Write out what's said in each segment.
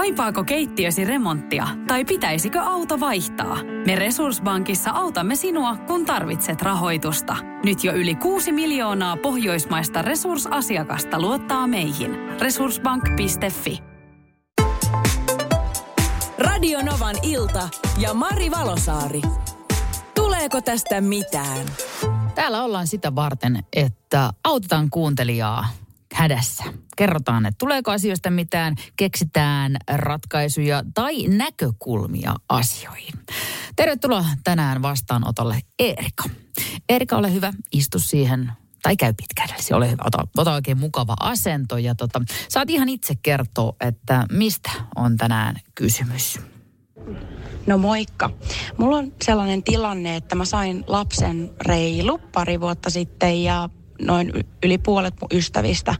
Kaipaako keittiösi remonttia tai pitäisikö auto vaihtaa? Me Resurssbankissa autamme sinua, kun tarvitset rahoitusta. Nyt jo yli 6 miljoonaa pohjoismaista resursasiakasta luottaa meihin. Resurssbank.fi Radio Novan ilta ja Mari Valosaari. Tuleeko tästä mitään? Täällä ollaan sitä varten, että autetaan kuuntelijaa hädässä. Kerrotaan, että tuleeko asioista mitään, keksitään ratkaisuja tai näkökulmia asioihin. Tervetuloa tänään vastaanotolle Erika. Erika, ole hyvä, istu siihen tai käy pitkällesi, ole hyvä, ota, ota oikein mukava asento ja tota, saat ihan itse kertoa, että mistä on tänään kysymys. No moikka. Mulla on sellainen tilanne, että mä sain lapsen reilu pari vuotta sitten ja noin yli puolet mun ystävistä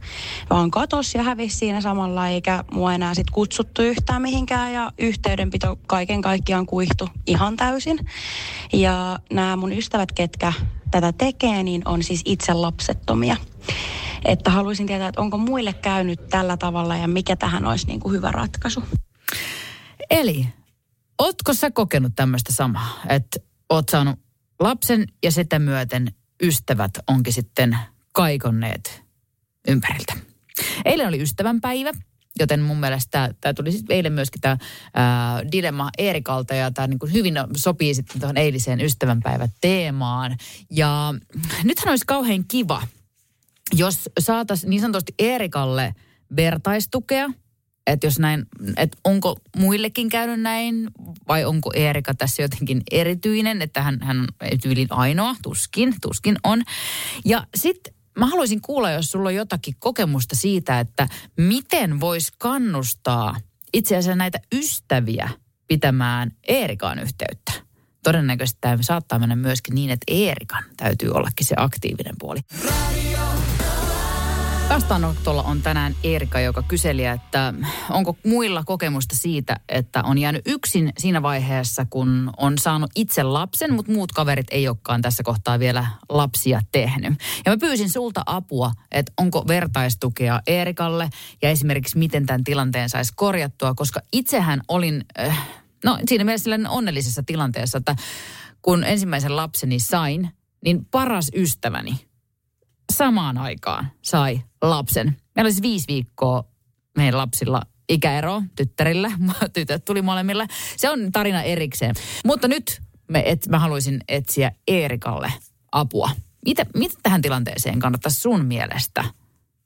vaan katos ja hävisi siinä samalla, eikä mua enää sit kutsuttu yhtään mihinkään ja yhteydenpito kaiken kaikkiaan kuihtu ihan täysin. Ja nämä mun ystävät, ketkä tätä tekee, niin on siis itse lapsettomia. Että haluaisin tietää, että onko muille käynyt tällä tavalla ja mikä tähän olisi niin kuin hyvä ratkaisu. Eli, ootko sä kokenut tämmöistä samaa, että oot saanut lapsen ja sitä myöten ystävät onkin sitten kaikonneet ympäriltä. Eilen oli ystävänpäivä, joten mun mielestä tämä tuli sitten eilen myöskin tämä dilemma Eerikalta ja tämä niin hyvin sopii sitten tuohon eiliseen ystävänpäivä teemaan. Ja nythän olisi kauhean kiva, jos saataisiin niin sanotusti Eerikalle vertaistukea – että jos näin, että onko muillekin käynyt näin vai onko Eerika tässä jotenkin erityinen, että hän, hän on tyylin ainoa, tuskin, tuskin on. Ja sitten mä haluaisin kuulla, jos sulla on jotakin kokemusta siitä, että miten vois kannustaa itse asiassa näitä ystäviä pitämään Eerikaan yhteyttä. Todennäköisesti tämä saattaa mennä myöskin niin, että Eerikan täytyy ollakin se aktiivinen puoli. Vastaanotolla on tänään Erika, joka kyseli, että onko muilla kokemusta siitä, että on jäänyt yksin siinä vaiheessa, kun on saanut itse lapsen, mutta muut kaverit ei olekaan tässä kohtaa vielä lapsia tehnyt. Ja mä pyysin sulta apua, että onko vertaistukea Erikalle ja esimerkiksi miten tämän tilanteen saisi korjattua, koska itsehän olin, äh, no siinä mielessä onnellisessa tilanteessa, että kun ensimmäisen lapseni sain, niin paras ystäväni – samaan aikaan sai lapsen. Meillä oli siis viisi viikkoa meidän lapsilla ikäero tyttärillä. Tytöt tuli molemmilla. Se on tarina erikseen. Mutta nyt me et, mä haluaisin etsiä Eerikalle apua. Mitä, mitä tähän tilanteeseen kannattaisi sun mielestä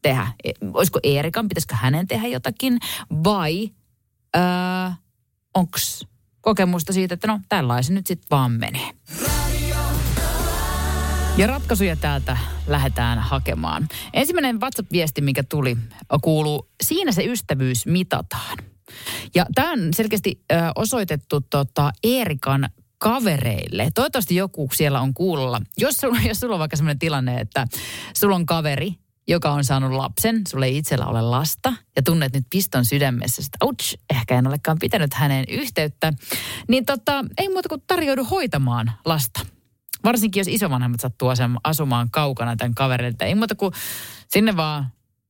tehdä? E, olisiko Eerikan, pitäisikö hänen tehdä jotakin? Vai öö, onko kokemusta siitä, että no tällaisen nyt sitten vaan menee? Ja ratkaisuja täältä lähdetään hakemaan. Ensimmäinen WhatsApp-viesti, mikä tuli, kuuluu, siinä se ystävyys mitataan. Ja tämä on selkeästi osoitettu tota, Eerikan kavereille. Toivottavasti joku siellä on kuulla. Jos sulla, jos sulla on vaikka sellainen tilanne, että sulla on kaveri, joka on saanut lapsen, sulle ei itsellä ole lasta, ja tunnet nyt piston sydämessä, että ouch, ehkä en olekaan pitänyt häneen yhteyttä, niin tota, ei muuta kuin tarjoudu hoitamaan lasta. Varsinkin jos isovanhemmat sattuu asumaan kaukana tämän kaverilta. Ei muuta kuin sinne vaan,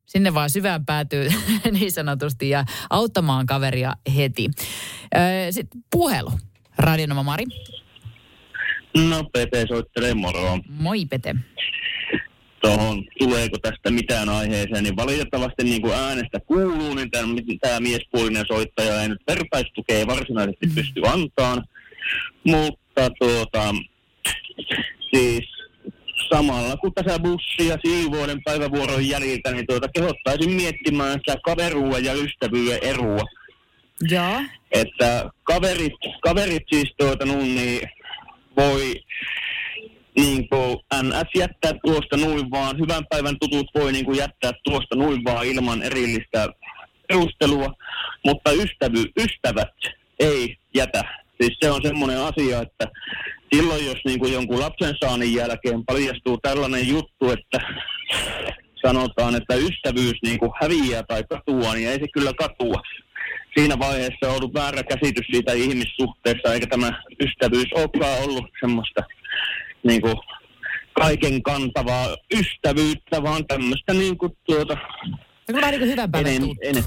sinne vaan syvään päätyy niin sanotusti ja auttamaan kaveria heti. Sitten puhelu. Radionoma Mari. No Pete soittelee moro. Moi Pete. Tuohon, tuleeko tästä mitään aiheeseen, niin valitettavasti niin kuin äänestä kuuluu, niin tämä miespuolinen soittaja ei nyt vertaistukea varsinaisesti pysty antaan. Mutta tuota, Siis samalla kun tässä bussia siivuoden päivävuoron jäljiltä, niin tuota, kehottaisin miettimään sitä kaverua ja ystävyyden erua. Joo. Että kaverit, kaverit siis tuota, niin voi niin kuin NS jättää tuosta noin vaan, hyvän päivän tutut voi niin kuin jättää tuosta noin vaan ilman erillistä perustelua, mutta ystävy, ystävät ei jätä. Siis se on semmoinen asia, että silloin jos niin kuin jonkun lapsen saannin jälkeen paljastuu tällainen juttu, että sanotaan, että ystävyys niin kuin häviää tai katuaa, niin ei se kyllä katua. Siinä vaiheessa on ollut väärä käsitys siitä ihmissuhteessa, eikä tämä ystävyys olekaan ollut semmoista niin kuin kaiken kantavaa ystävyyttä, vaan tämmöistä niin kuin tuota... Vähän niin kuin hyvän päivän enem, enem,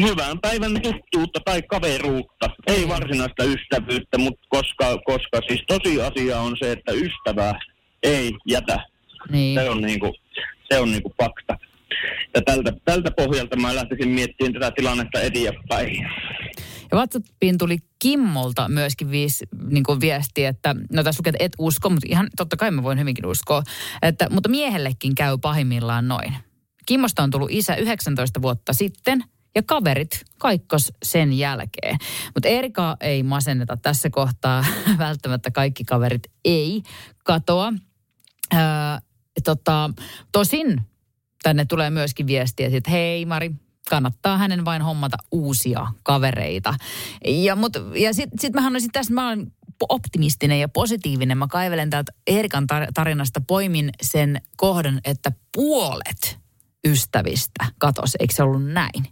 hyvän päivän tuttuutta tai kaveruutta. Ei varsinaista ystävyyttä, mutta koska, koska siis tosiasia on se, että ystävää ei jätä. Niin. Se on niinku, se on niinku fakta. Ja tältä, tältä pohjalta mä lähtisin miettimään tätä tilannetta eteenpäin. Ja WhatsAppiin tuli Kimmolta myöskin viisi niin kuin viesti, että no tässä lukee, että et usko, mutta ihan totta kai mä voin hyvinkin uskoa, että, mutta miehellekin käy pahimmillaan noin. Kimmosta on tullut isä 19 vuotta sitten ja kaverit kaikkos sen jälkeen. Mutta Erika ei masenneta tässä kohtaa. Välttämättä kaikki kaverit ei katoa. Öö, tota, tosin tänne tulee myöskin viestiä, että hei Mari, kannattaa hänen vain hommata uusia kavereita. Ja, mut, ja sitten sit mä olisin tässä, mä olen optimistinen ja positiivinen. Mä kaivelen täältä Erikan tarinasta, poimin sen kohdan, että puolet ystävistä katosi, eikö se ollut näin?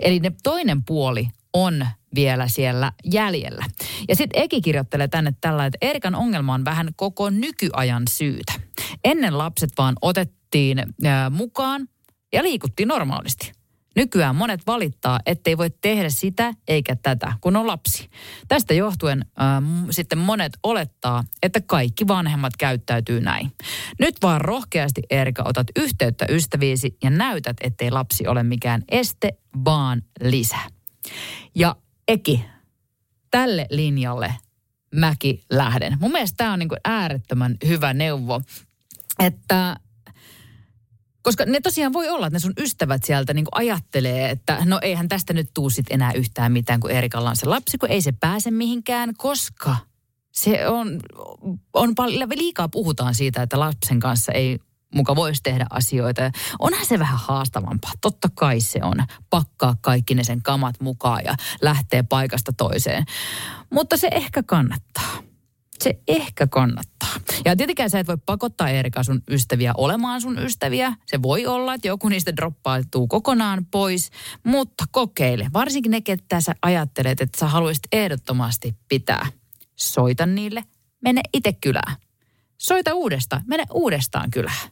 Eli ne toinen puoli on vielä siellä jäljellä. Ja sitten Eki kirjoittelee tänne tällä, että Erikan ongelma on vähän koko nykyajan syytä. Ennen lapset vaan otettiin mukaan ja liikuttiin normaalisti. Nykyään monet valittaa, ettei voi tehdä sitä eikä tätä, kun on lapsi. Tästä johtuen äh, sitten monet olettaa, että kaikki vanhemmat käyttäytyy näin. Nyt vaan rohkeasti, Erika, otat yhteyttä ystäviisi ja näytät, ettei lapsi ole mikään este, vaan lisä. Ja Eki, tälle linjalle mäki lähden. Mun mielestä tämä on niin äärettömän hyvä neuvo, että koska ne tosiaan voi olla, että ne sun ystävät sieltä niin ajattelee, että no eihän tästä nyt tuu sit enää yhtään mitään, kun Erikalla on se lapsi, kun ei se pääse mihinkään, koska se on, on paljon, liikaa puhutaan siitä, että lapsen kanssa ei muka voisi tehdä asioita. Onhan se vähän haastavampaa. Totta kai se on pakkaa kaikki ne sen kamat mukaan ja lähtee paikasta toiseen. Mutta se ehkä kannattaa se ehkä kannattaa. Ja tietenkään sä et voi pakottaa Erika sun ystäviä olemaan sun ystäviä. Se voi olla, että joku niistä droppautuu kokonaan pois, mutta kokeile. Varsinkin ne, ketä sä ajattelet, että sä haluaisit ehdottomasti pitää. Soita niille, mene itse kylään. Soita uudestaan, mene uudestaan kylään.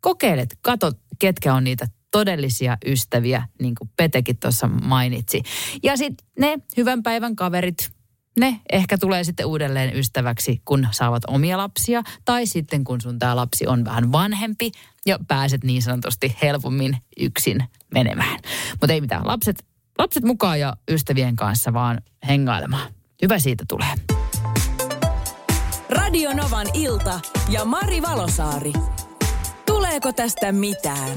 Kokeilet, kato, ketkä on niitä todellisia ystäviä, niin kuin Petekin tuossa mainitsi. Ja sitten ne hyvän päivän kaverit, ne ehkä tulee sitten uudelleen ystäväksi, kun saavat omia lapsia. Tai sitten kun sun tämä lapsi on vähän vanhempi ja pääset niin sanotusti helpommin yksin menemään. Mutta ei mitään, lapset, lapset mukaan ja ystävien kanssa vaan hengailemaan. Hyvä siitä tulee. Radio Novan ilta ja Mari Valosaari. Tuleeko tästä mitään?